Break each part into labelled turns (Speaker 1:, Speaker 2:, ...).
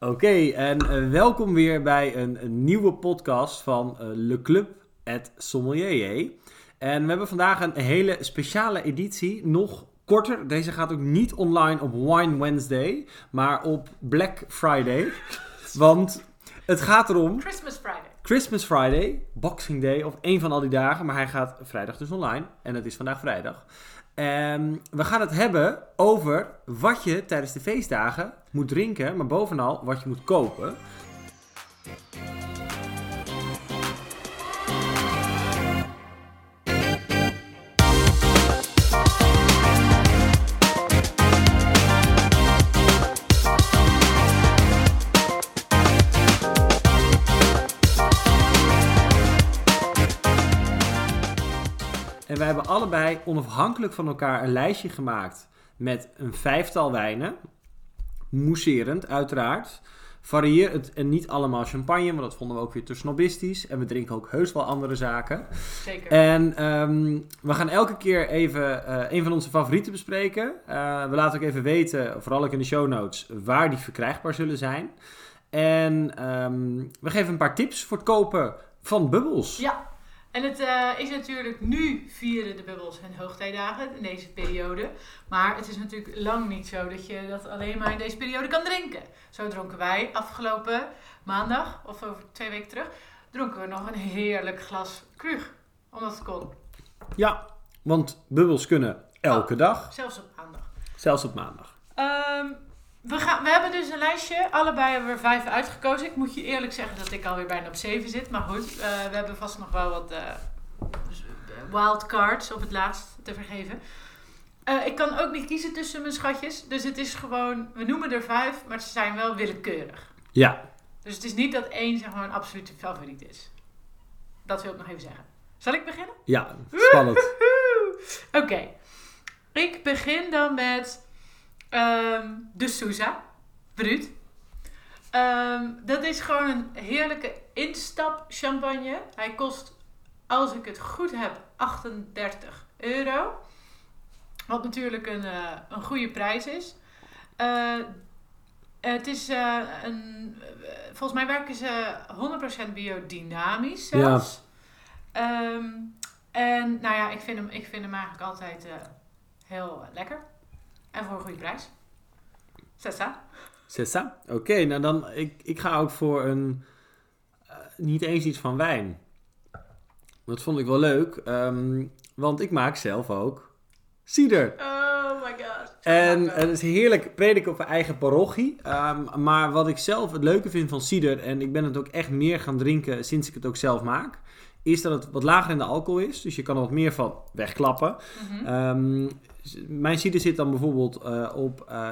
Speaker 1: Oké, en eh, welkom weer bij een, een nieuwe podcast van eh, Le Club at Sommelier. En we hebben vandaag een hele speciale editie, nog korter. Deze gaat ook niet online op Wine Wednesday, maar op Black Friday. Want het gaat erom
Speaker 2: Christmas Friday.
Speaker 1: Christmas Friday, Boxing Day of een van al die dagen. Maar hij gaat vrijdag dus online. En het is vandaag vrijdag. En we gaan het hebben over wat je tijdens de feestdagen moet drinken. Maar bovenal wat je moet kopen. Onafhankelijk van elkaar een lijstje gemaakt met een vijftal wijnen. Mousserend, uiteraard. Varieer het en niet allemaal champagne, want dat vonden we ook weer te snobistisch. En we drinken ook heus wel andere zaken.
Speaker 2: Zeker.
Speaker 1: En ehm, we gaan elke keer even eh, een van onze favorieten bespreken. Eh, we laten ook even weten, vooral ook in de show notes, waar die verkrijgbaar zullen zijn. En ehm, we geven een paar tips voor het kopen van bubbels.
Speaker 2: Ja, en het eh, is natuurlijk nu vieren de bubbels en hoogtijdagen in deze periode. Maar het is natuurlijk lang niet zo dat je dat alleen maar in deze periode kan drinken. Zo dronken wij afgelopen maandag, of over twee weken terug, dronken we nog een heerlijk glas krug. Omdat het kon.
Speaker 1: Ja, want bubbels kunnen elke dag,
Speaker 2: Zelfs op maandag.
Speaker 1: zelfs op maandag.
Speaker 2: Ehm, we, gaan, we hebben dus een lijstje. Allebei hebben we er vijf uitgekozen. Ik moet je eerlijk zeggen dat ik alweer bijna op zeven zit. Maar goed, eh, we hebben vast nog wel wat eh wildcards op het laatst te vergeven. Eh, ik kan ook niet kiezen tussen mijn schatjes. Dus het is gewoon, we noemen er vijf, maar ze zijn wel willekeurig.
Speaker 1: Ja,
Speaker 2: Dus het is niet dat één zeg maar een absolute favoriet is. Dat wil ik nog even zeggen. Zal ik beginnen?
Speaker 1: ja, spannend.
Speaker 2: Oké. Ik begin dan met ehm, de Sousa. Bruut. Ehm, dat is gewoon een heerlijke instap champagne. Hij kost, als ik het goed heb, 38 euro. Wat natuurlijk een, eh, een goede prijs is. Eh, het is eh, een... volgens mij werken ze 100% biodynamisch zelfs. Ehm, en nou ja, ik vind hem, ik vind hem eigenlijk altijd heel lekker. En voor een goede prijs. Sessa.
Speaker 1: C'est ça? Oké, nou dan, ik, ik ga ook voor een, eh, niet eens iets van wijn. Dat vond ik wel leuk, ehm, want ik maak zelf ook cider.
Speaker 2: Oh my god.
Speaker 1: En het is heerlijk prediken op mijn eigen parochie. Ehm, maar wat ik zelf het leuke vind van cider, en ik ben het ook echt meer gaan drinken sinds ik het ook zelf maak, is dat het wat lager in de alcohol is. Dus je kan er wat meer van wegklappen. S- mijn cider zit dan bijvoorbeeld eh, op eh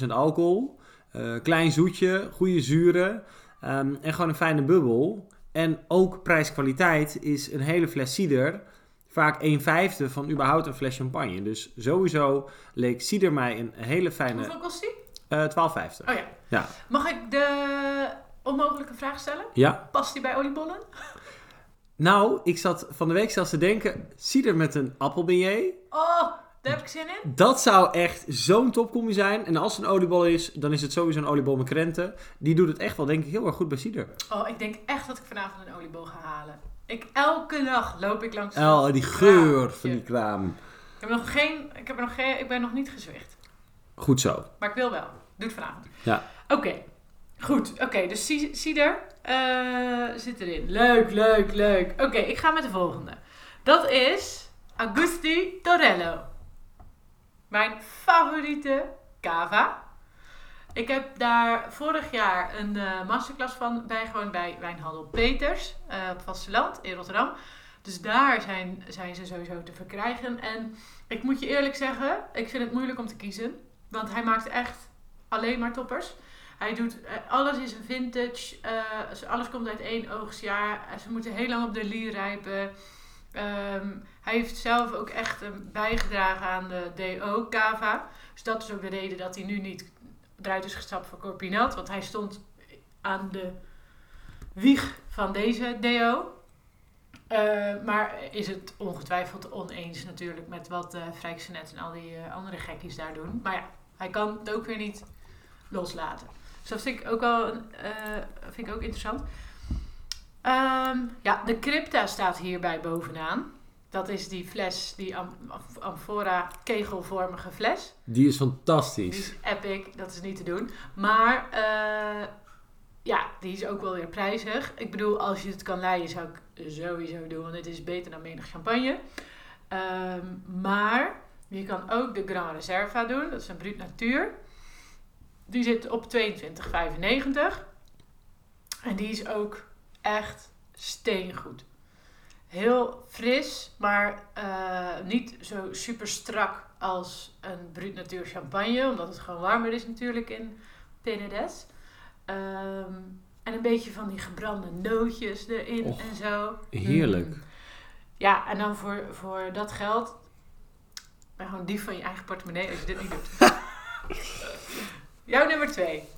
Speaker 1: 6,5% alcohol. Eh, klein zoetje, goede zuren ehm, en gewoon een fijne bubbel. En ook prijs-kwaliteit is een hele fles cider vaak 1 vijfde van überhaupt een fles champagne. Dus sowieso leek cider mij een hele fijne
Speaker 2: Hoeveel kost die?
Speaker 1: eh 12,50.
Speaker 2: Oh ja.
Speaker 1: Ja.
Speaker 2: Mag ik de onmogelijke vraag stellen?
Speaker 1: Ja,
Speaker 2: Past die bij oliebollen?
Speaker 1: nou, ik zat van de week zelfs te denken, cider met een appelbeignet.
Speaker 2: Oh, daar heb ik zin in.
Speaker 1: Dat zou echt zo'n topcombi zijn. En als het een oliebol is, dan is het sowieso een oliebol met krenten. Die doet het echt wel, denk ik, heel erg goed bij cider.
Speaker 2: Oh, ik denk echt dat ik vanavond een oliebol ga halen. Ik, elke dag loop ik langs.
Speaker 1: Oh, die geur van die
Speaker 2: Ik
Speaker 1: kraam.
Speaker 2: heb nog geen, ik heb nog geen, ik ben nog niet gezwicht.
Speaker 1: Goed zo.
Speaker 2: Maar ik wil wel. Doe het vanavond.
Speaker 1: Ja.
Speaker 2: Oké. Goed. Oké, dus ci- cider eh, zit erin. Leuk, leuk, leuk. Oké, ik ga met de volgende. Dat is Augusti Torello. Mijn favoriete cava. Ik heb daar vorig jaar een eh, masterclass van bijgewoond bij Wijnhandel Peters eh, op vasteland in Rotterdam. Dus daar zijn, zijn ze sowieso te verkrijgen. En ik moet je eerlijk zeggen, ik vind het moeilijk om te kiezen. Want hij maakt echt alleen maar toppers. Hij doet, eh, alles is een vintage. alles komt uit één oogstjaar. Ze moeten heel lang op de lier rijpen. Ehm, hij heeft zelf ook echt bijgedragen aan de DO Cava. Dus dat is ook de reden dat hij nu niet eruit is gestapt voor Corpinat. Want hij stond aan de wieg van deze DO. Eh, maar is het ongetwijfeld oneens natuurlijk met wat eh Frijksenet en al die eh, andere gekkies daar doen. Maar ja, hij kan het ook weer niet loslaten. Dus dat vind ik ook wel eh, vind ik ook interessant. Ehm, ja, de crypta staat hierbij bovenaan. Dat is die fles, die am amphora kegelvormige fles.
Speaker 1: Die is
Speaker 2: Die
Speaker 1: fantastisch.
Speaker 2: is epic, dat is niet te doen. Maar eh, ja, die is ook wel weer prijzig. Ik bedoel, als je het kan leiden, zou ik sowieso doen, want het is beter dan menig champagne. Ehm, maar je kan ook de Grand Reserva doen, dat is een Brut Natuur. Die zit op 22,95. En die is ook echt steengoed. Heel fris, maar eh, niet zo super strak als een Brut Natuur champagne. Omdat het gewoon warmer is natuurlijk in Penedès. Ehm, en een beetje van die gebrande nootjes erin
Speaker 1: Och,
Speaker 2: en zo.
Speaker 1: Heerlijk.
Speaker 2: Mm. Ja, en dan voor, voor dat geld... Ben gewoon dief van je eigen portemonnee als je dit niet doet. Jouw nummer twee.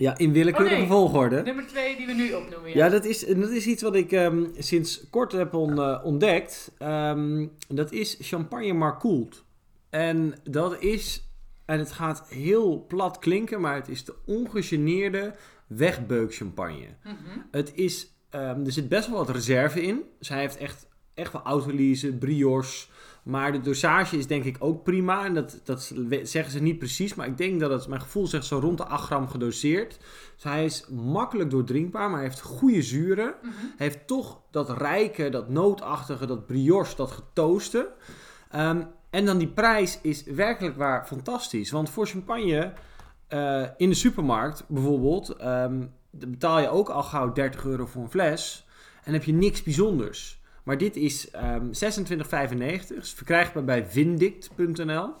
Speaker 1: Ja, in willekeurige
Speaker 2: Oh, nee.
Speaker 1: volgorde.
Speaker 2: Nummer twee die we nu opnoemen.
Speaker 1: Ja, dat is, dat is iets wat ik ehm, sinds kort heb on- eh, ontdekt. Ehm, dat is champagne maar koelt. En dat is, en het gaat heel plat klinken, maar het is de ongegeneerde wegbeukchampagne.
Speaker 2: Mhm.
Speaker 1: Het is, ehm, er zit best wel wat reserve in. Zij heeft echt, echt wel autolyse, brioche. Maar de dosage is denk ik ook prima. En dat, dat zeggen ze niet precies. Maar ik denk dat het, mijn gevoel zegt zo rond de 8 gram gedoseerd. Dus hij is makkelijk doordrinkbaar, maar hij heeft goede zuren.
Speaker 2: Mhm.
Speaker 1: Heeft toch dat rijke, dat nootachtige, dat brioche, dat getooste. Ehm, en dan die prijs is werkelijk waar fantastisch. Want voor champagne eh, in de supermarkt bijvoorbeeld, ehm, betaal je ook al gauw 30 euro voor een fles. En heb je niks bijzonders. Maar dit is ehm 26,95. Is verkrijgbaar bij vindict.nl.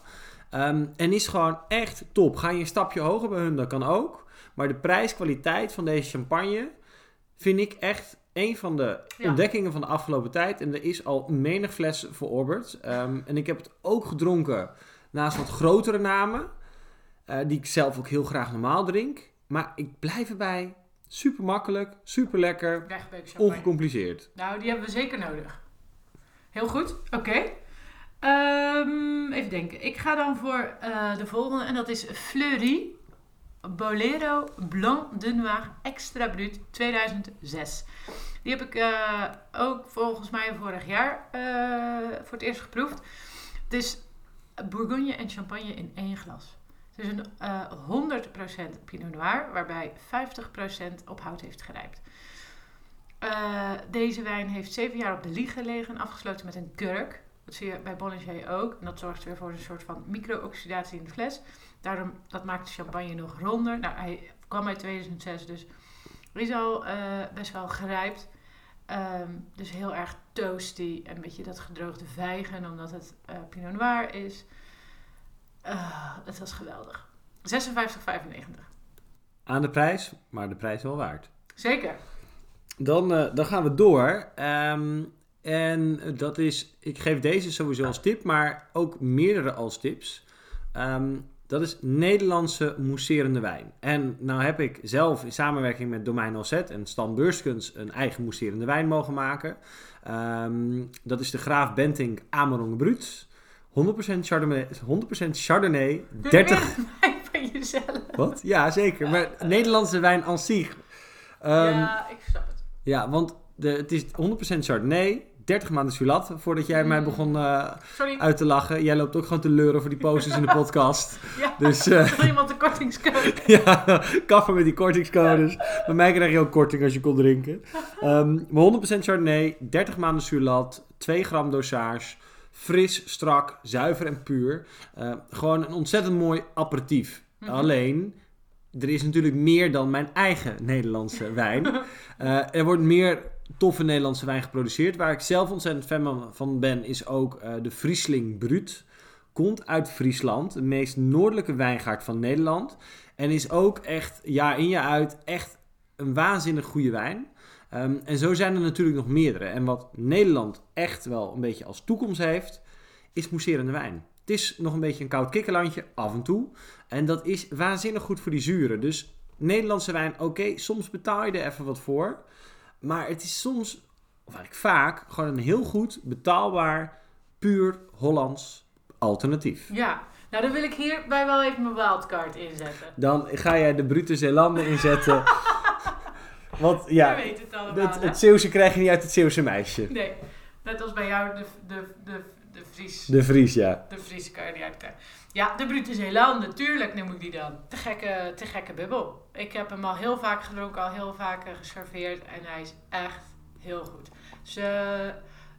Speaker 1: Ehm, en is gewoon echt top. Ga je een stapje hoger bij hun, dat kan ook. Maar de prijskwaliteit van deze champagne vind ik echt een van de
Speaker 2: Ja.
Speaker 1: ontdekkingen van de afgelopen tijd. En er is al menig fles verorberd. Ehm, en ik heb het ook gedronken naast wat grotere namen. eh, die ik zelf ook heel graag normaal drink. Maar ik blijf erbij. Super makkelijk, super lekker, ongecompliceerd.
Speaker 2: Nou, die hebben we zeker nodig. Heel goed, oké. Ehm, even denken. Ik ga dan voor eh, de volgende en dat is Fleury Bolero Blanc de Noir Extra Brut 2006. Die heb ik eh, ook volgens mij vorig jaar eh, voor het eerst geproefd. Het is Bourgogne en champagne in één glas. Is een eh 100% Pinot Noir, waarbij 50% op hout heeft gerijpt. Eh, deze wijn heeft zeven jaar op de lieg gelegen en afgesloten met een kurk. Dat zie je bij Bollinger ook. En dat zorgt weer voor een soort van micro-oxidatie in de fles. Daarom, dat maakt de champagne nog ronder. Nou, hij kwam uit 2006, dus is al eh, best wel gerijpt. Ehm, dus heel erg toasty. En een beetje dat gedroogde vijgen, omdat het eh, Pinot Noir is. Ah, het was geweldig. 56,95.
Speaker 1: Aan de prijs, maar de prijs wel waard.
Speaker 2: Zeker.
Speaker 1: Dan, eh, dan gaan we door. Ehm, en dat is, ik geef deze sowieso als tip, maar ook meerdere als tips. Ehm, dat is Nederlandse mousserende wijn. En nou heb ik zelf in samenwerking met Domein Alzet en Stan een eigen mousserende wijn mogen maken. Ehm, dat is de Graaf Benting Amerongen Brut. 100% Chardonnay, 100% Chardonnay 30
Speaker 2: Wijn van jezelf.
Speaker 1: wat? Ja, zeker. Maar Nederlandse wijn zich. Ehm,
Speaker 2: ja, ik snap het.
Speaker 1: ja, want de, het is 100% Chardonnay. 30 maanden Sulat, voordat jij mij
Speaker 2: Mm.
Speaker 1: begon eh, uit te lachen. Jij loopt ook gewoon te leuren voor die posters in de podcast.
Speaker 2: Ja,
Speaker 1: Dus eh,
Speaker 2: wil iemand de kortingscode?
Speaker 1: ja, kaffen met die kortingscodes. Bij mij krijg je ook korting als je kon drinken. Ehm, maar 100% Chardonnay, 30 maanden Sulat, 2 gram dosage. Fris, strak, zuiver en puur. Eh, gewoon een ontzettend mooi aperitief.
Speaker 2: Mhm.
Speaker 1: Alleen, er is natuurlijk meer dan mijn eigen Nederlandse wijn. Eh, er wordt meer toffe Nederlandse wijn geproduceerd. Waar ik zelf ontzettend fan van- ben, is ook eh, de Friesling Brut. Komt uit Friesland, de meest noordelijke wijngaard van Nederland. En is ook echt, jaar in jaar uit, echt een waanzinnig goede wijn. Ehm, en zo zijn er natuurlijk nog meerdere. En wat Nederland echt wel een beetje als toekomst heeft, is mousserende wijn. Het is nog een beetje een koud kikkerlandje, af en toe. En dat is waanzinnig goed voor die zuren. Dus Nederlandse wijn, oké, soms betaal je er even wat voor. Maar het is soms, of eigenlijk vaak, gewoon een heel goed, betaalbaar, puur Hollands alternatief.
Speaker 2: Ja, Nou, dan wil ik hierbij wel even mijn wildcard inzetten.
Speaker 1: Dan ga jij de brute Zeelander inzetten. Want ja,
Speaker 2: Je weet het allemaal,
Speaker 1: het,
Speaker 2: hè?
Speaker 1: het Zeeuwse krijg je niet uit het Zeeuwse meisje.
Speaker 2: Nee, net als bij jou de, de, de, de Fries.
Speaker 1: De Vries, ja.
Speaker 2: De Friese kan je niet uitkrijgen. Ja, de Brute Zeeland, natuurlijk noem ik die dan. Te gekke, te gekke bubbel. Ik heb hem al heel vaak gedronken, al heel vaak eh, geserveerd. En hij is echt heel goed. Ze,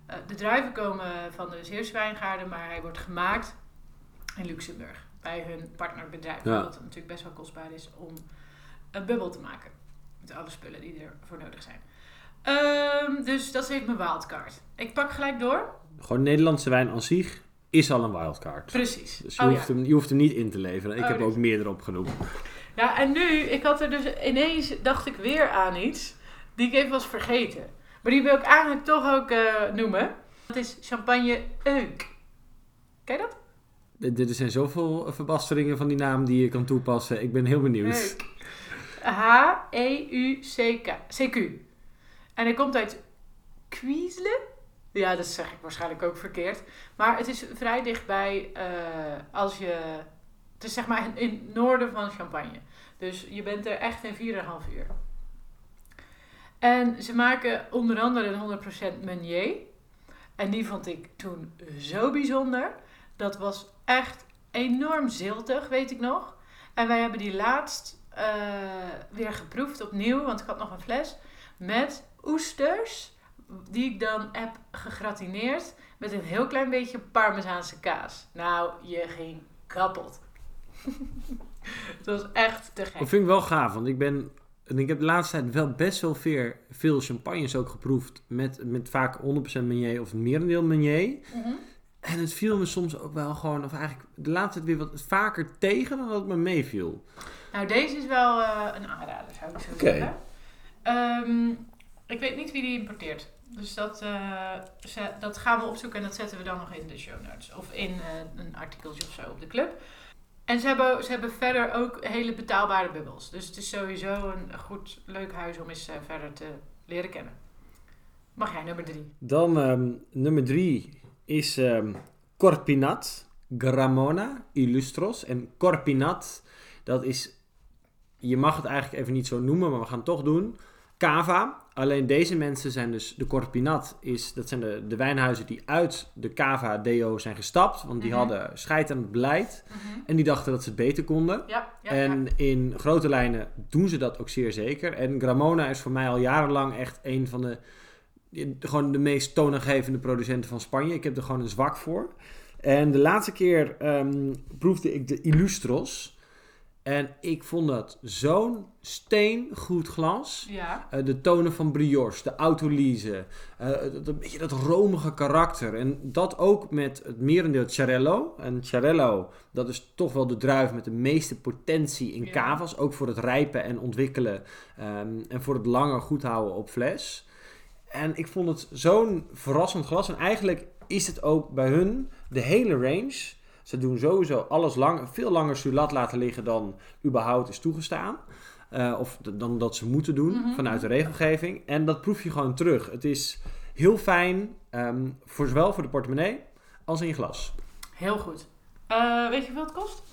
Speaker 2: eh, de druiven komen van de Zeeuwse wijngaarden, maar hij wordt gemaakt in Luxemburg. Bij hun partnerbedrijf.
Speaker 1: Ja.
Speaker 2: Wat natuurlijk best wel kostbaar is om een bubbel te maken. Met alle spullen die ervoor nodig zijn. Ehm, dus dat is even mijn wildcard. Ik pak gelijk door.
Speaker 1: Gewoon Nederlandse wijn aan zich is al een wildcard.
Speaker 2: Precies.
Speaker 1: Dus je,
Speaker 2: Oh,
Speaker 1: hoeft
Speaker 2: ja.
Speaker 1: hem, je hoeft hem niet in te leveren. Ik
Speaker 2: Oh,
Speaker 1: heb
Speaker 2: dus-
Speaker 1: ook meerdere opgenoemd.
Speaker 2: Ja, en nu, ik had er dus ineens, dacht ik weer aan iets die ik even was vergeten. Maar die wil ik eigenlijk toch ook eh, noemen. Dat is champagne Euk. Ken je dat?
Speaker 1: D- Er zijn zoveel verbasteringen van die naam die je kan toepassen. Ik ben heel benieuwd.
Speaker 2: Euk. H-E-U-C-K. CQ. En hij komt uit Kwiesle. Ja, dat zeg ik waarschijnlijk ook verkeerd. Maar het is vrij dichtbij eh, als je... Het is zeg maar in, in het noorden van Champagne. Dus je bent er echt in 4,5 uur. En ze maken onder andere een 100% Meunier. En die vond ik toen zo bijzonder. Dat was echt enorm ziltig, weet ik nog. En wij hebben die laatst eh, weer geproefd opnieuw, want ik had nog een fles. Met oesters, die ik dan heb gegratineerd met een heel klein beetje parmezaanse kaas. Nou, je ging kapot. Het was echt te gek.
Speaker 1: Dat vind ik wel gaaf, want ik ben... En ik heb de laatste tijd wel best wel veel, veel champagnes ook geproefd. Met, met vaak 100% Meunier of merendeel Meunier.
Speaker 2: Mhm.
Speaker 1: En het viel me soms ook wel gewoon... Of eigenlijk de laatste tijd weer wat vaker tegen dan dat het me meeviel.
Speaker 2: Nou, deze is wel eh, een aanrader, zou ik zo zeggen. Ehm, ik weet niet wie die importeert. Dus dat, eh, ze- dat gaan we opzoeken en dat zetten we dan nog in de show notes. Of in eh, een artikeltje of zo op de club. En ze hebben, ze hebben verder ook hele betaalbare bubbels. Dus het is sowieso een goed, leuk huis om eens verder te leren kennen. Mag jij nummer drie?
Speaker 1: Dan ehm, nummer drie is ehm, Corpinat Gramona Illustros. En Corpinat, dat is... Je mag het eigenlijk even niet zo noemen, maar we gaan het toch doen. Cava. Alleen deze mensen zijn dus... De Corpinat is... Dat zijn de, de wijnhuizen die uit de Cava DO zijn gestapt. Want die
Speaker 2: Mhm.
Speaker 1: hadden scheid aan het beleid. En die dachten dat ze het beter konden.
Speaker 2: Ja, ja,
Speaker 1: en
Speaker 2: ja.
Speaker 1: in grote lijnen doen ze dat ook zeer zeker. En Gramona is voor mij al jarenlang echt een van de, de- gewoon de meest toonaangevende producenten van Spanje. Ik heb er gewoon een zwak voor. En de laatste keer ehm, proefde ik de Illustros. En ik vond dat zo'n steengoed glas.
Speaker 2: Ja,
Speaker 1: Eh, de tonen van brioche, de autolyse, eh, dat, een beetje dat romige karakter. En dat ook met het merendeel Charello. En Charello, dat is toch wel de druif met de meeste potentie in
Speaker 2: Ja.
Speaker 1: cavas. Ook voor het rijpen en ontwikkelen ehm, en voor het langer goed houden op fles. En ik vond het zo'n verrassend glas. En eigenlijk is het ook bij hun de hele range. Ze doen sowieso alles lang, veel langer sulat laten liggen dan überhaupt is toegestaan. Eh, of dan dat ze moeten doen
Speaker 2: Mhm.
Speaker 1: vanuit de regelgeving. En dat proef je gewoon terug. Het is heel fijn, ehm, voor zowel voor de portemonnee als in je glas.
Speaker 2: heel goed. Eh, weet je hoeveel het kost?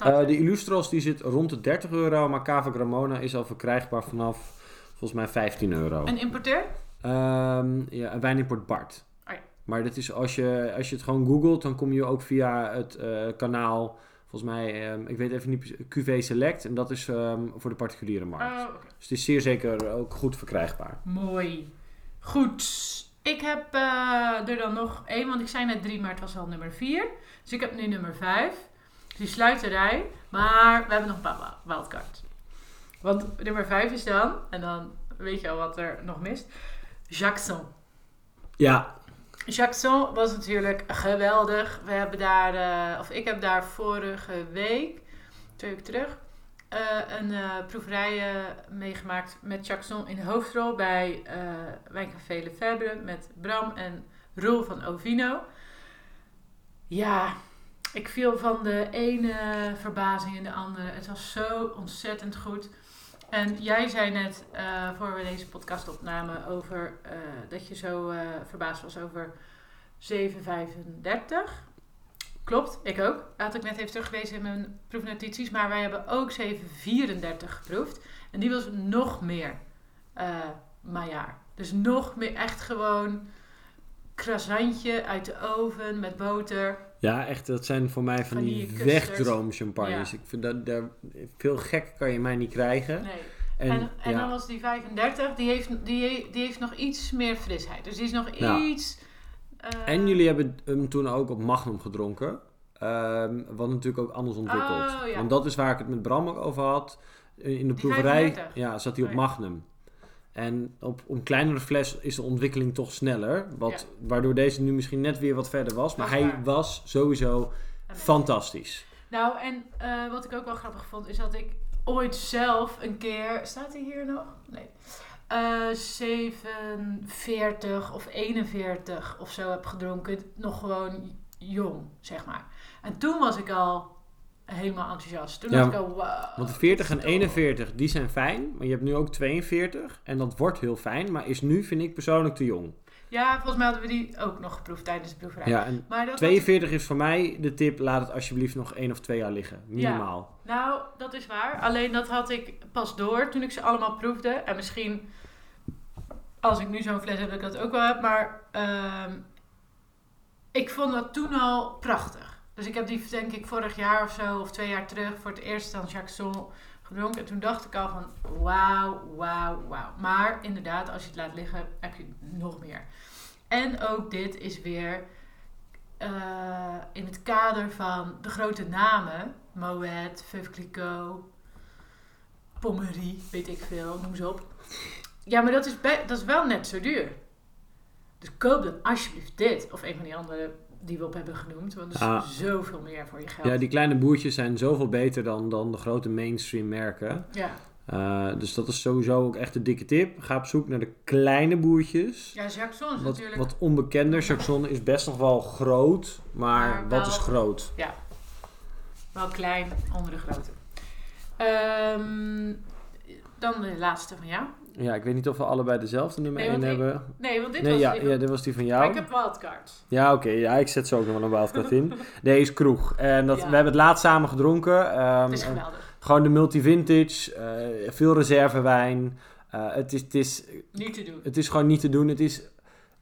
Speaker 1: Eh, de Illustros die zit rond de 30 euro, maar Cava Gramona is al verkrijgbaar vanaf volgens mij 15 euro.
Speaker 2: Een importeur?
Speaker 1: Ehm, ja, een wijnimport Bart. Maar dat is als je, als je het gewoon googelt, dan kom je ook via het eh, kanaal, volgens mij, ehm, ik weet even niet, QV Select. En dat is ehm, voor de particuliere markt.
Speaker 2: Oh.
Speaker 1: Dus het is zeer zeker ook goed verkrijgbaar.
Speaker 2: Mooi. Goed. Ik heb eh, er dan nog één, want ik zei net drie, maar het was al nummer vier. Dus ik heb nu nummer vijf. Dus die sluit de rij. Maar we hebben nog een paar wildcards. Want nummer vijf is dan, en dan weet je al wat er nog mist, Jackson.
Speaker 1: Ja,
Speaker 2: Jackson was natuurlijk geweldig. We hebben daar, eh, of ik heb daar vorige week, twee weken terug, eh, een eh, proeverij meegemaakt met Jackson in de hoofdrol bij Wijncafé Lefebvre met Bram en Roel van Ovino. Ja, ik viel van de ene verbazing in de andere. Het was zo ontzettend goed. En jij zei net, eh, voor we deze podcast opnamen, over eh, dat je zo eh, verbaasd was over 7,35. Klopt, ik ook. Had ik net even teruggelezen in mijn proefnotities. Maar wij hebben ook 734 geproefd. En die was nog meer maillard. Dus nog meer echt gewoon croissantje uit de oven met boter.
Speaker 1: Ja, echt, dat zijn voor mij van die
Speaker 2: custard.
Speaker 1: wegdroomchampagnes.
Speaker 2: Ja.
Speaker 1: Ik vind dat, daar, veel gek kan je mij niet krijgen.
Speaker 2: Nee.
Speaker 1: En,
Speaker 2: En, en,
Speaker 1: ja,
Speaker 2: dan was die 35, die heeft, die, die heeft nog iets meer frisheid. Dus die is nog iets... eh,
Speaker 1: en jullie hebben hem toen ook op Magnum gedronken. Ehm, wat natuurlijk ook anders ontwikkeld.
Speaker 2: Oh, ja.
Speaker 1: Want dat is waar ik het met Bram ook over had. In de
Speaker 2: Die
Speaker 1: proeverij
Speaker 2: 35.
Speaker 1: ja, zat hij op
Speaker 2: Oh.
Speaker 1: Magnum. En op een kleinere fles is de ontwikkeling toch sneller. Wat,
Speaker 2: Ja.
Speaker 1: Waardoor deze nu misschien net weer wat verder was. Maar hij
Speaker 2: waar.
Speaker 1: was sowieso fantastisch.
Speaker 2: Nou, en eh, wat ik ook wel grappig vond, is dat ik ooit zelf een keer... Staat hij hier nog? Nee. Eh 47 of 41 of zo heb gedronken. Nog gewoon jong, zeg maar. En toen was ik al helemaal enthousiast. Toen
Speaker 1: Ja,
Speaker 2: dacht ik al, wow.
Speaker 1: Want de 40 en
Speaker 2: dit is tof.
Speaker 1: 41, die zijn fijn. Maar je hebt nu ook 42. En dat wordt heel fijn. Maar is nu, vind ik persoonlijk, te jong.
Speaker 2: Ja, volgens mij hadden we die ook nog geproefd tijdens de proeverij.
Speaker 1: Ja,
Speaker 2: Maar dat
Speaker 1: 42 is voor mij de tip. Laat het alsjeblieft nog één of twee jaar liggen. Minimaal.
Speaker 2: Nou, dat is waar. Alleen dat had ik pas door toen ik ze allemaal proefde. En misschien, als ik nu zo'n fles heb, dat ik dat ook wel heb. Maar ehm, ik vond dat toen al prachtig. Dus ik heb die, denk ik, vorig jaar of zo, of twee jaar terug, voor het eerst dan Jacques Sol gedronken. En toen dacht ik al van, wauw, wauw, wauw. Maar inderdaad, als je het laat liggen, heb je nog meer. En ook dit is weer eh, in het kader van de grote namen. Moet, Veuve Clicquot, Pommery, weet ik veel, noem ze op. Ja, maar dat is, dat is wel net zo duur. Dus koop dan alsjeblieft dit. Of een van die andere die we op hebben genoemd. Want dat is
Speaker 1: Ah.
Speaker 2: zoveel meer voor je geld.
Speaker 1: Ja, die kleine boertjes zijn zoveel beter dan, dan de grote mainstream merken.
Speaker 2: ja.
Speaker 1: Eh, dus dat is sowieso ook echt een dikke tip. Ga op zoek naar de kleine boertjes.
Speaker 2: ja, Jacques Son is
Speaker 1: Wat,
Speaker 2: natuurlijk...
Speaker 1: wat onbekender. Jackson is best nog wel groot. Maar,
Speaker 2: Maar
Speaker 1: wat is groot?
Speaker 2: Wel klein onder de grote. Ehm, dan de laatste van jou.
Speaker 1: Ja, ik weet niet of we allebei dezelfde nummer
Speaker 2: Nee,
Speaker 1: 1
Speaker 2: want ik-
Speaker 1: hebben.
Speaker 2: Nee, want dit
Speaker 1: Nee,
Speaker 2: was
Speaker 1: ja,
Speaker 2: die van-
Speaker 1: ja, dit was die van
Speaker 2: Maar
Speaker 1: jou.
Speaker 2: ik heb wildcards.
Speaker 1: Ja, oké. ja, ik zet zo ook nog wel een wildcard in. Deze kroeg. En dat,
Speaker 2: Ja.
Speaker 1: we hebben het laatst samen gedronken. Ehm,
Speaker 2: Het is geweldig.
Speaker 1: gewoon de multi-vintage. eh, veel reservewijn. Eh, het, is, het, is,
Speaker 2: Niet te doen.
Speaker 1: het is gewoon niet te doen. Het is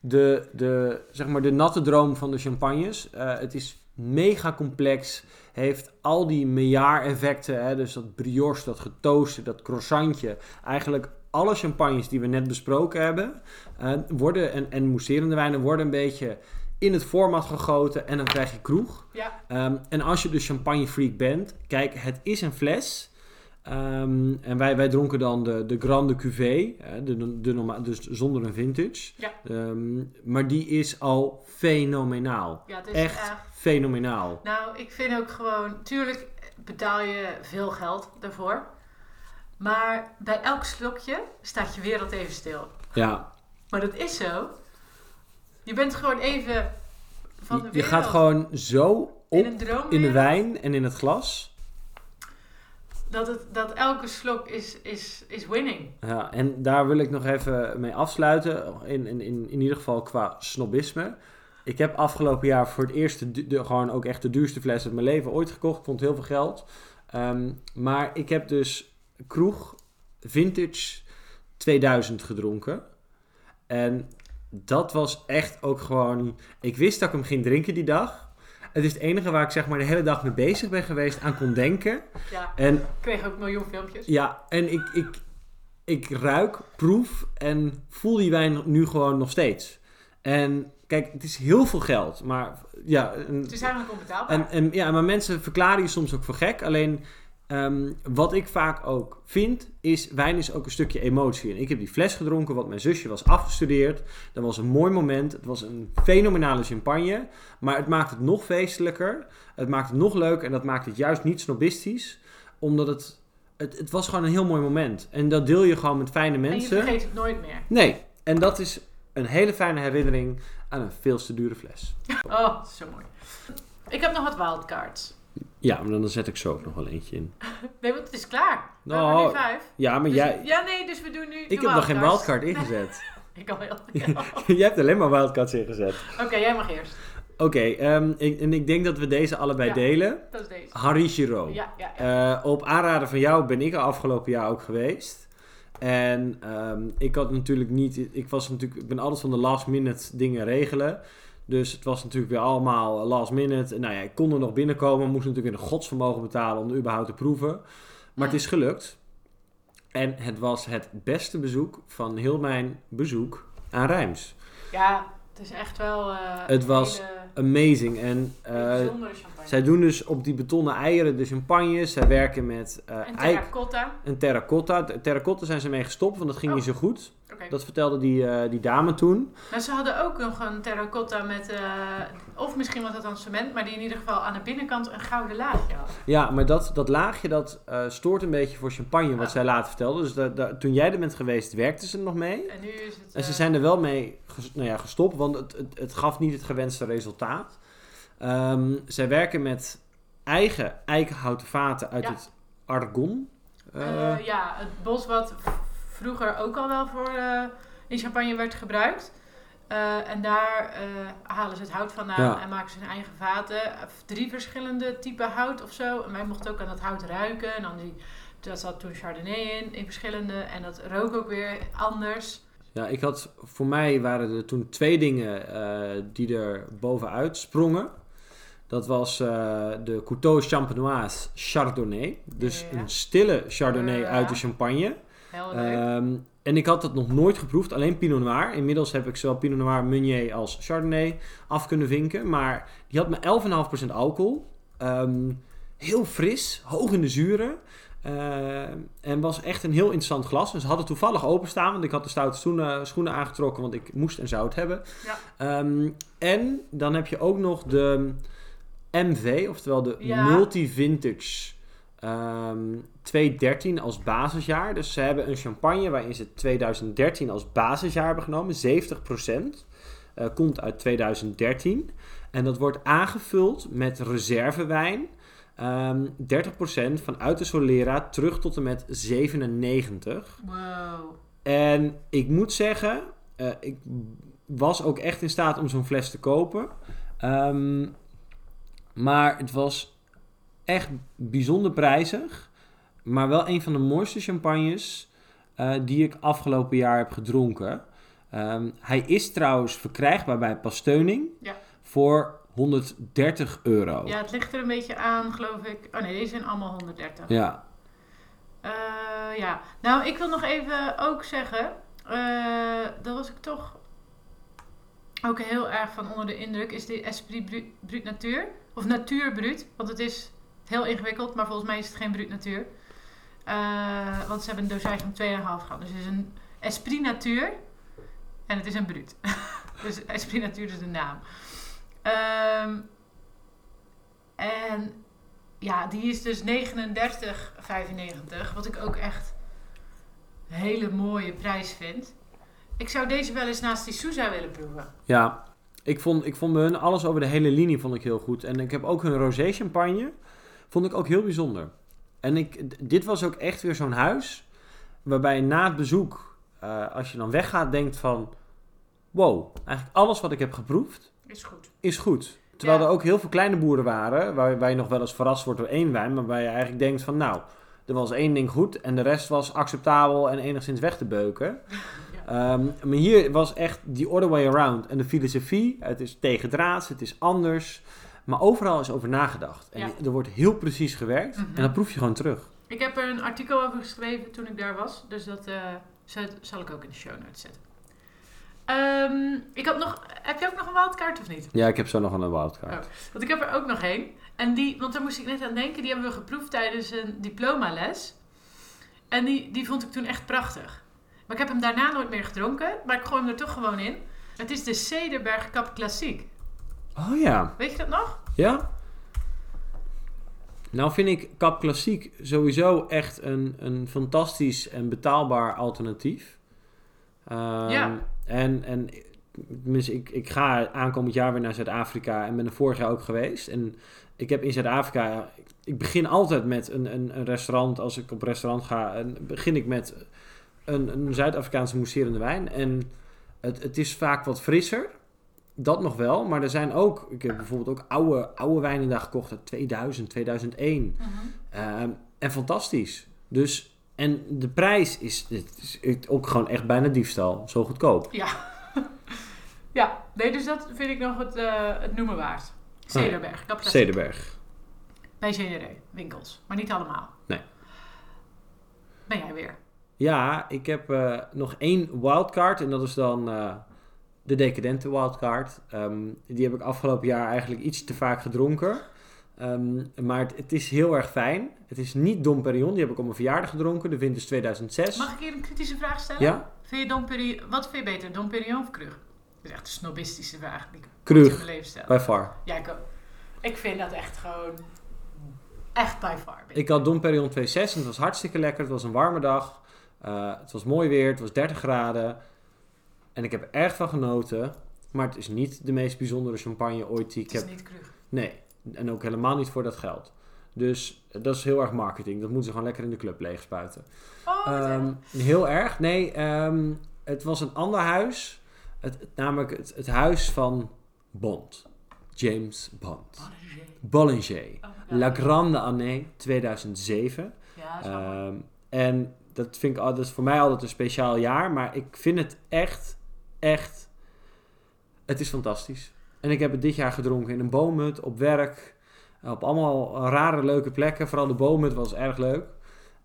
Speaker 1: de, de, zeg maar de natte droom van de champagnes. Eh, het is mega complex. Heeft al die Maillard-effecten. Hè, dus dat brioche, dat getoaste, dat croissantje. Eigenlijk alle champagnes die we net besproken hebben. eh, worden, en, en mousserende wijnen worden een beetje in het format gegoten. En dan krijg je kroeg.
Speaker 2: Ja,
Speaker 1: Ehm, en als je dus champagne freak bent, kijk, het is een fles. Ehm, en wij, wij dronken dan de, de Grande Cuvée, de, de norma- dus zonder een vintage.
Speaker 2: Ja.
Speaker 1: Ehm, maar die is al fenomenaal.
Speaker 2: ja het is
Speaker 1: Echt
Speaker 2: echt...
Speaker 1: fenomenaal.
Speaker 2: Nou, ik vind ook gewoon... Tuurlijk betaal je veel geld daarvoor. Maar bij elk slokje staat je wereld even stil.
Speaker 1: Ja,
Speaker 2: Maar dat is zo. Je bent gewoon even van de wereld.
Speaker 1: je gaat gewoon zo
Speaker 2: in
Speaker 1: op
Speaker 2: droom
Speaker 1: in de wijn en in het glas.
Speaker 2: Dat, het, dat elke slok is, is, is winning.
Speaker 1: Ja, en daar wil ik nog even mee afsluiten. In, in, in, ieder geval qua snobisme. Ik heb afgelopen jaar voor het eerst de- gewoon ook echt de duurste fles uit mijn leven ooit gekocht. Ik vond heel veel geld. Ehm, maar ik heb dus kroeg vintage 2000 gedronken. En dat was echt ook gewoon... Ik wist dat ik hem ging drinken die dag. Het is het enige waar ik zeg maar de hele dag mee bezig ben geweest aan kon denken.
Speaker 2: Ja,
Speaker 1: En
Speaker 2: ik kreeg ook miljoen filmpjes.
Speaker 1: ja, en ik, ik, ik ruik, proef en voel die wijn nu gewoon nog steeds. En kijk, het is heel veel geld, maar ja, en,
Speaker 2: Het is eigenlijk onbetaalbaar.
Speaker 1: en, en, ja, maar mensen verklaren je soms ook voor gek. Alleen ehm, wat ik vaak ook vind, is wijn is ook een stukje emotie. En ik heb die fles gedronken, wat mijn zusje was afgestudeerd. Dat was een mooi moment. Het was een fenomenale champagne. Maar het maakt het nog feestelijker. Het maakt het nog leuker en dat maakt het juist niet snobistisch. Omdat het, het, het was gewoon een heel mooi moment. En dat deel je gewoon met fijne
Speaker 2: en je
Speaker 1: mensen.
Speaker 2: vergeet het nooit meer.
Speaker 1: Nee, en dat is een hele fijne herinnering aan een veel te dure fles.
Speaker 2: Oh, zo mooi. Ik heb nog wat wildcards.
Speaker 1: Ja, maar dan zet ik zo ook nog wel eentje in.
Speaker 2: Nee, want het is klaar. We
Speaker 1: Nou,
Speaker 2: hebben nu vijf.
Speaker 1: Ja, maar
Speaker 2: Dus-
Speaker 1: jij...
Speaker 2: Ja, nee, dus we doen nu
Speaker 1: Ik heb nog geen wildcard ingezet.
Speaker 2: Ik al wel.
Speaker 1: jij hebt alleen maar wildcards ingezet.
Speaker 2: Oké, jij mag eerst.
Speaker 1: Oké, ehm, en ik denk dat we deze allebei
Speaker 2: Ja.
Speaker 1: delen.
Speaker 2: Dat is deze.
Speaker 1: Harishiro.
Speaker 2: Ja, ja, ja.
Speaker 1: Eh, op aanraden van jou ben ik er afgelopen jaar ook geweest. En ehm, ik had natuurlijk niet... Ik, was natuurlijk, ik ben altijd van de last minute dingen regelen. Dus het was natuurlijk weer allemaal last minute. Nou ja, ik kon er nog binnenkomen. Moest natuurlijk weer een godsvermogen betalen om er überhaupt te proeven. Maar het is gelukt. En het was het beste bezoek van heel mijn bezoek aan Rijms.
Speaker 2: ja, het is echt wel... eh,
Speaker 1: Het was
Speaker 2: hele-
Speaker 1: Amazing. En
Speaker 2: champagne.
Speaker 1: zij doen dus op die betonnen eieren de champagne. Zij werken met eh
Speaker 2: en terracotta.
Speaker 1: en terracotta. De Terracotta zijn ze mee gestopt, want dat ging
Speaker 2: Oh.
Speaker 1: niet zo goed. Dat vertelde die, eh, die dame toen.
Speaker 2: Maar ze hadden ook nog een terracotta met... of misschien was het dan cement, maar die in ieder geval aan de binnenkant een gouden laagje had.
Speaker 1: Ja, maar dat, dat laagje dat stoort een beetje voor champagne, wat
Speaker 2: Ah.
Speaker 1: zij later vertelde. Dus da- da- toen jij er bent geweest, werkte ze er nog mee.
Speaker 2: En nu is het...
Speaker 1: En ze zijn er wel mee nou ja, gestopt, want het, het, het gaf niet het gewenste resultaat. Ehm, zij werken met eigen eikenhouten vaten uit
Speaker 2: Ja.
Speaker 1: het argon. Eh,
Speaker 2: eh, ja, het bos wat vroeger ook al wel voor eh, in champagne werd gebruikt. En daar halen ze het hout vandaan
Speaker 1: Ja.
Speaker 2: en maken ze hun eigen vaten. Drie verschillende typen hout of zo. En wij mochten ook aan dat hout ruiken. En dan die, daar zat toen Chardonnay in, in verschillende. En dat rook ook weer anders.
Speaker 1: Ja, ik had, voor mij waren er toen twee dingen eh, die er bovenuit sprongen. Dat was eh, de Couteau Champenoise Chardonnay. Dus
Speaker 2: Ja.
Speaker 1: een stille Chardonnay
Speaker 2: Ja.
Speaker 1: uit de Champagne.
Speaker 2: Heel leuk.
Speaker 1: Ehm, en ik had dat nog nooit geproefd, alleen Pinot Noir. Inmiddels heb ik zowel Pinot Noir, Meunier als Chardonnay af kunnen vinken. Maar die had maar 11,5% alcohol. Ehm, heel fris, hoog in de zuren. Eh, en was echt een heel interessant glas. En ze hadden toevallig openstaan, want ik had de stoute schoenen, schoenen aangetrokken, want ik moest en zou het hebben.
Speaker 2: Ja.
Speaker 1: Ehm, en dan heb je ook nog de MV, oftewel de
Speaker 2: Ja.
Speaker 1: Multi-Vintage ehm 2013 als basisjaar. Dus ze hebben een champagne waarin ze 2013 als basisjaar hebben genomen. 70% eh, komt uit 2013. En dat wordt aangevuld met reservewijn. Ehm 30% vanuit de Solera terug tot en met 97.
Speaker 2: Wow.
Speaker 1: En ik moet zeggen, eh, ik was ook echt in staat om zo'n fles te kopen. Ehm, maar het was echt bijzonder prijzig. Maar wel een van de mooiste champagnes eh, die ik afgelopen jaar heb gedronken. Ehm, hij is trouwens verkrijgbaar bij Pasteuning
Speaker 2: Ja.
Speaker 1: voor 130 euro.
Speaker 2: Ja, het ligt er een beetje aan, geloof ik. Oh nee, deze zijn allemaal 130.
Speaker 1: Ja.
Speaker 2: Eh, ja, nou, ik wil nog even ook zeggen, eh, dat was ik toch ook heel erg van onder de indruk, is de Esprit Brut, Brut Natuur. Of Natuur Brut, want het is heel ingewikkeld, maar volgens mij is het geen Brut Natuur. Eh, want ze hebben een dosage van 2,5 gram. Dus het is een Esprit Natuur en het is een Brut. dus Esprit Natuur is de naam. Ehm, en ja, die is dus 39,95. Wat ik ook echt een hele mooie prijs vind. Ik zou deze wel eens naast die Sousa willen proeven.
Speaker 1: Ja, ik vond, ik vond hun alles over de hele linie vond ik heel goed. En ik heb ook hun rosé champagne, vond ik ook heel bijzonder. En ik, dit was ook echt weer zo'n huis, waarbij na het bezoek, eh, als je dan weggaat, denkt van... Wow, eigenlijk alles wat ik heb geproefd
Speaker 2: Is goed.
Speaker 1: is goed. Terwijl
Speaker 2: Ja.
Speaker 1: er ook heel veel kleine boeren waren, waarbij je nog wel eens verrast wordt door één wijn. Maar waar je eigenlijk denkt van nou, er was één ding goed en de rest was acceptabel en enigszins weg te beuken.
Speaker 2: Ja.
Speaker 1: Ehm, maar hier was echt die other way around. En de filosofie, het is tegendraads, het is anders. Maar overal is over nagedacht. En
Speaker 2: Ja.
Speaker 1: er wordt heel precies gewerkt.
Speaker 2: Mhm.
Speaker 1: En dat proef je gewoon terug.
Speaker 2: Ik heb er een artikel over geschreven toen ik daar was. Dus dat eh, zal ik ook in de show notes zetten. Ehm, ik had nog, heb je ook nog een wildkaart of niet?
Speaker 1: Ja, ik heb zo nog een wildcard.
Speaker 2: Want ik heb er ook nog één. En die, want daar moest ik net aan denken, die hebben we geproefd tijdens een diplomales. En die, die vond ik toen echt prachtig. Maar ik heb hem daarna nooit meer gedronken, maar ik gooi hem er toch gewoon in. Het is de Cederberg Kap Klassiek.
Speaker 1: Oh ja.
Speaker 2: Weet je dat nog?
Speaker 1: Ja? Nou vind ik Cap Klassiek sowieso echt een, een fantastisch en betaalbaar alternatief. Ehm,
Speaker 2: Ja.
Speaker 1: En, en tenminste, ik, ik ga aankomend jaar weer naar Zuid-Afrika en ben er vorig jaar ook geweest. En ik heb in Zuid-Afrika, ik begin altijd met een, een, een restaurant, als ik op restaurant ga, en begin ik met een, een Zuid-Afrikaanse mousserende wijn. En het, het is vaak wat frisser. dat nog wel, maar er zijn ook, ik heb bijvoorbeeld ook oude, oude wijnen daar gekocht uit 2000, 2001.
Speaker 2: Mhm.
Speaker 1: Ehm, en fantastisch. Dus, en de prijs is, het is ook gewoon echt bijna diefstal. Zo goedkoop.
Speaker 2: Ja. ja, nee, dus dat vind ik nog het, eh, het noemen waard. Cederberg, plastic.
Speaker 1: Cederberg.
Speaker 2: Bij CDD, winkels. Maar niet allemaal.
Speaker 1: Nee.
Speaker 2: Ben jij weer?
Speaker 1: Ja, ik heb eh, nog één wildcard en dat is dan eh, de decadente wildcard. Ehm, die heb ik afgelopen jaar eigenlijk iets te vaak gedronken. Ehm, maar het, het is heel erg fijn. Het is niet Dom Perignon, die heb ik op mijn verjaardag gedronken. De winters 2006.
Speaker 2: Mag ik hier een kritische vraag stellen?
Speaker 1: Ja,
Speaker 2: Vind je Dom wat vind je beter, Dom Perignon of Krug? Dat is echt een snobistische vraag die ik
Speaker 1: Krug,
Speaker 2: mijn leven
Speaker 1: by far.
Speaker 2: Ja, ik ook. Ik vind dat echt gewoon... Echt by far. beter.
Speaker 1: Ik had Dom Perignon 2.6 en het was hartstikke lekker. Het was een warme dag. Eh, het was mooi weer. Het was 30 graden. En ik heb er erg van genoten. Maar het is niet de meest bijzondere champagne ooit die ik
Speaker 2: Het is
Speaker 1: heb.
Speaker 2: niet Krug.
Speaker 1: Nee, en ook helemaal niet voor dat geld. Dus eh, dat is heel erg marketing. Dat moeten ze gewoon lekker in de club leegspuiten.
Speaker 2: Oh,
Speaker 1: Ehm, heel erg. Nee, ehm, het was een ander huis. Het, namelijk het, het huis van Bond. James Bond. Bollinger.
Speaker 2: Oh, ja.
Speaker 1: La Grande Année 2007.
Speaker 2: Ja, dat.
Speaker 1: Ehm, en dat vind ik al- dat is voor mij altijd een speciaal jaar. Maar ik vind het echt, echt... Het is fantastisch. En ik heb het dit jaar gedronken in een boomhut, op werk. Op allemaal rare, leuke plekken. Vooral de boomhut was erg leuk.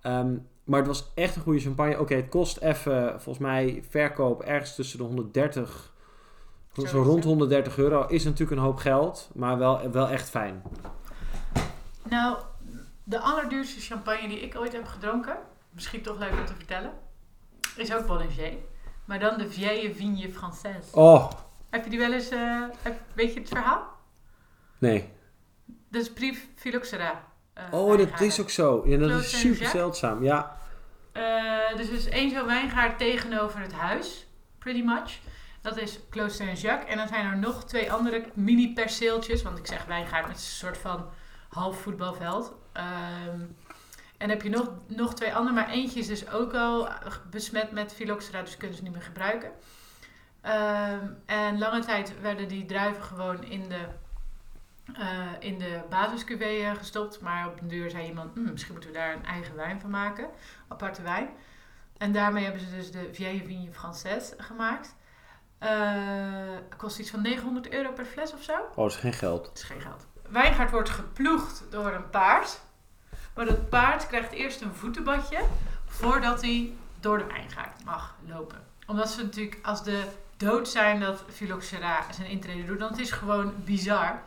Speaker 1: Ehm, maar het was echt een goede champagne. Oké, het kost even, volgens mij, verkoop ergens tussen de 130... Zo
Speaker 2: Zoiets,
Speaker 1: rond
Speaker 2: hè?
Speaker 1: 130 euro. Is natuurlijk een hoop geld, maar wel, wel echt fijn.
Speaker 2: Nou, de allerduurste champagne die ik ooit heb gedronken, misschien toch leuk om te vertellen, is ook Bollinger. Maar dan de Vieille Vigne Française.
Speaker 1: Oh,
Speaker 2: Heb je die wel eens, eh, heb- weet je het verhaal?
Speaker 1: nee.
Speaker 2: Dat is Brief Phylloxera. eh,
Speaker 1: Oh, dat is ook zo. Ja, dat is super zeldzaam. Ja.
Speaker 2: Eh, dus er is één zo'n wijngaard tegenover het huis, pretty much. Dat is Klooster en Jacques. En dan zijn er nog twee andere mini-perceeltjes. Want ik zeg wijngaard met een soort van half voetbalveld. Ehm, en heb je nog, nog twee andere. Maar eentje is dus ook al besmet met phylloxera. Dus kunnen ze niet meer gebruiken. Ehm, en lange tijd werden die druiven gewoon in de, eh in de basiscuvée gestopt. Maar op een duur zei iemand, "Hmm, misschien moeten we daar een eigen wijn van maken. Aparte wijn. En daarmee hebben ze dus de Vieille Vigne Française gemaakt. Eh kost iets van 900 euro per fles of zo.
Speaker 1: Oh, dat is geen geld.
Speaker 2: Dat is geen geld. Wijngaard wordt geploegd door een paard. Maar dat paard krijgt eerst een voetenbadje voordat hij door de wijngaard mag lopen. Omdat ze natuurlijk als de dood zijn dat Phylloxera zijn intrede doet. Dan het is gewoon bizar.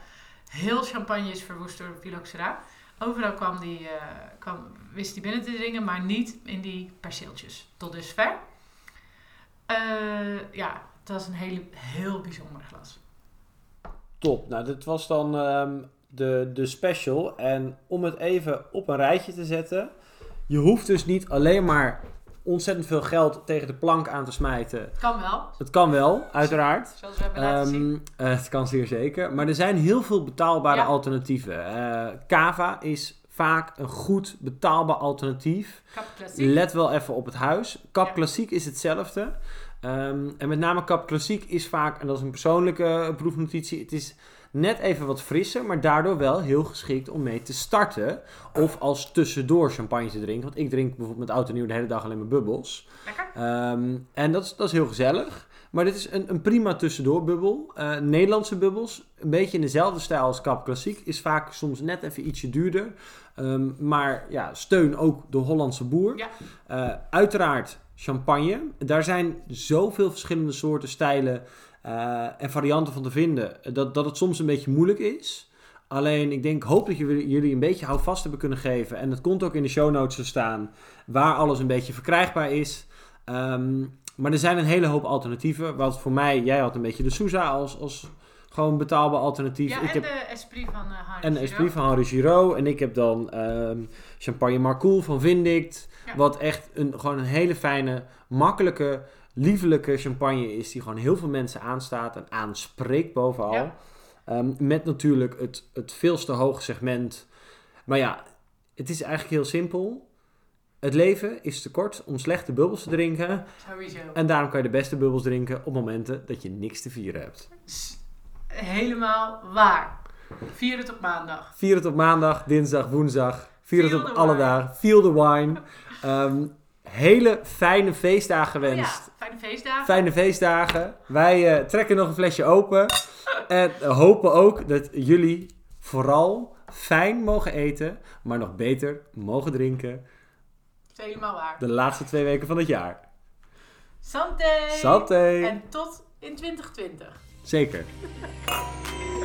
Speaker 2: Heel champagne is verwoest door Phylloxera. Overal kwam die, eh, kwam, wist hij binnen te dringen, maar niet in die perceeltjes. Tot dusver. Eh ja, het was een hele, heel bijzonder glas.
Speaker 1: Top. Nou, dit was dan ehm, de, de special. En om het even op een rijtje te zetten. Je hoeft dus niet alleen maar ontzettend veel geld tegen de plank aan te smijten.
Speaker 2: Kan wel,
Speaker 1: Het kan wel, uiteraard.
Speaker 2: zoals we hebben laten zien.
Speaker 1: Ehm, eh, het kan zeer zeker. Maar er zijn heel veel betaalbare
Speaker 2: Ja.
Speaker 1: alternatieven. Eh, Cava is vaak een goed betaalbaar alternatief.
Speaker 2: Kap klassiek.
Speaker 1: Let wel even op het huis. Kap
Speaker 2: Ja.
Speaker 1: Klassiek is hetzelfde. Ehm, en met name Kap Klassiek is vaak, en dat is een persoonlijke eh, proefnotitie, het is net even wat frisser, maar daardoor wel heel geschikt om mee te starten. Of als tussendoor champagne te drinken. Want ik drink bijvoorbeeld met oud en nieuw de hele dag alleen maar bubbels.
Speaker 2: Lekker.
Speaker 1: Ehm, en dat is, dat is heel gezellig. Maar dit is een, een prima tussendoor bubbel. Eh, Nederlandse bubbels, een beetje in dezelfde stijl als Kap Klassiek, is vaak soms net even ietsje duurder. Ehm, maar ja, steun ook de Hollandse boer.
Speaker 2: Ja.
Speaker 1: Eh, uiteraard champagne. Daar zijn zoveel verschillende soorten, stijlen eh, en varianten van te vinden, eh, dat, dat het soms een beetje moeilijk is. Alleen, ik denk, hoop dat jullie jullie een beetje houvast hebben kunnen geven. En het komt ook in de show notes te staan, waar alles een beetje verkrijgbaar is. Ehm, maar er zijn een hele hoop alternatieven. Wat voor mij, jij had een beetje de Sousa als, als gewoon betaalbaar alternatief.
Speaker 2: Ja,
Speaker 1: ik
Speaker 2: en
Speaker 1: heb,
Speaker 2: de Esprit van uh, Henri
Speaker 1: en de. Esprit van Henri Giraud. En ik heb dan ehm, Champagne Marcoul van Vindict.
Speaker 2: Ja.
Speaker 1: Wat echt een, gewoon een hele fijne, makkelijke, liefelijke champagne is. Die gewoon heel veel mensen aanstaat en aanspreekt bovenal.
Speaker 2: Ja.
Speaker 1: Ehm, met natuurlijk het, het veel te hoge segment. Maar ja, het is eigenlijk heel simpel. Het leven is te kort om slechte bubbels te drinken.
Speaker 2: Sowieso.
Speaker 1: En daarom kan je de beste bubbels drinken op momenten dat je niks te vieren hebt.
Speaker 2: Helemaal waar. Vier het op maandag.
Speaker 1: Vier het op maandag, dinsdag, woensdag. Vier het op alle dagen. Feel the wine. Ehm, hele fijne feestdagen
Speaker 2: Oh ja,
Speaker 1: gewenst.
Speaker 2: fijne feestdagen.
Speaker 1: Fijne feestdagen. Wij eh, trekken nog een flesje open. En hopen ook dat jullie vooral fijn mogen eten. Maar nog beter mogen drinken.
Speaker 2: Helemaal waar.
Speaker 1: De laatste twee weken van het jaar.
Speaker 2: Santé!
Speaker 1: Santé!
Speaker 2: En tot in 2020.
Speaker 1: Zeker.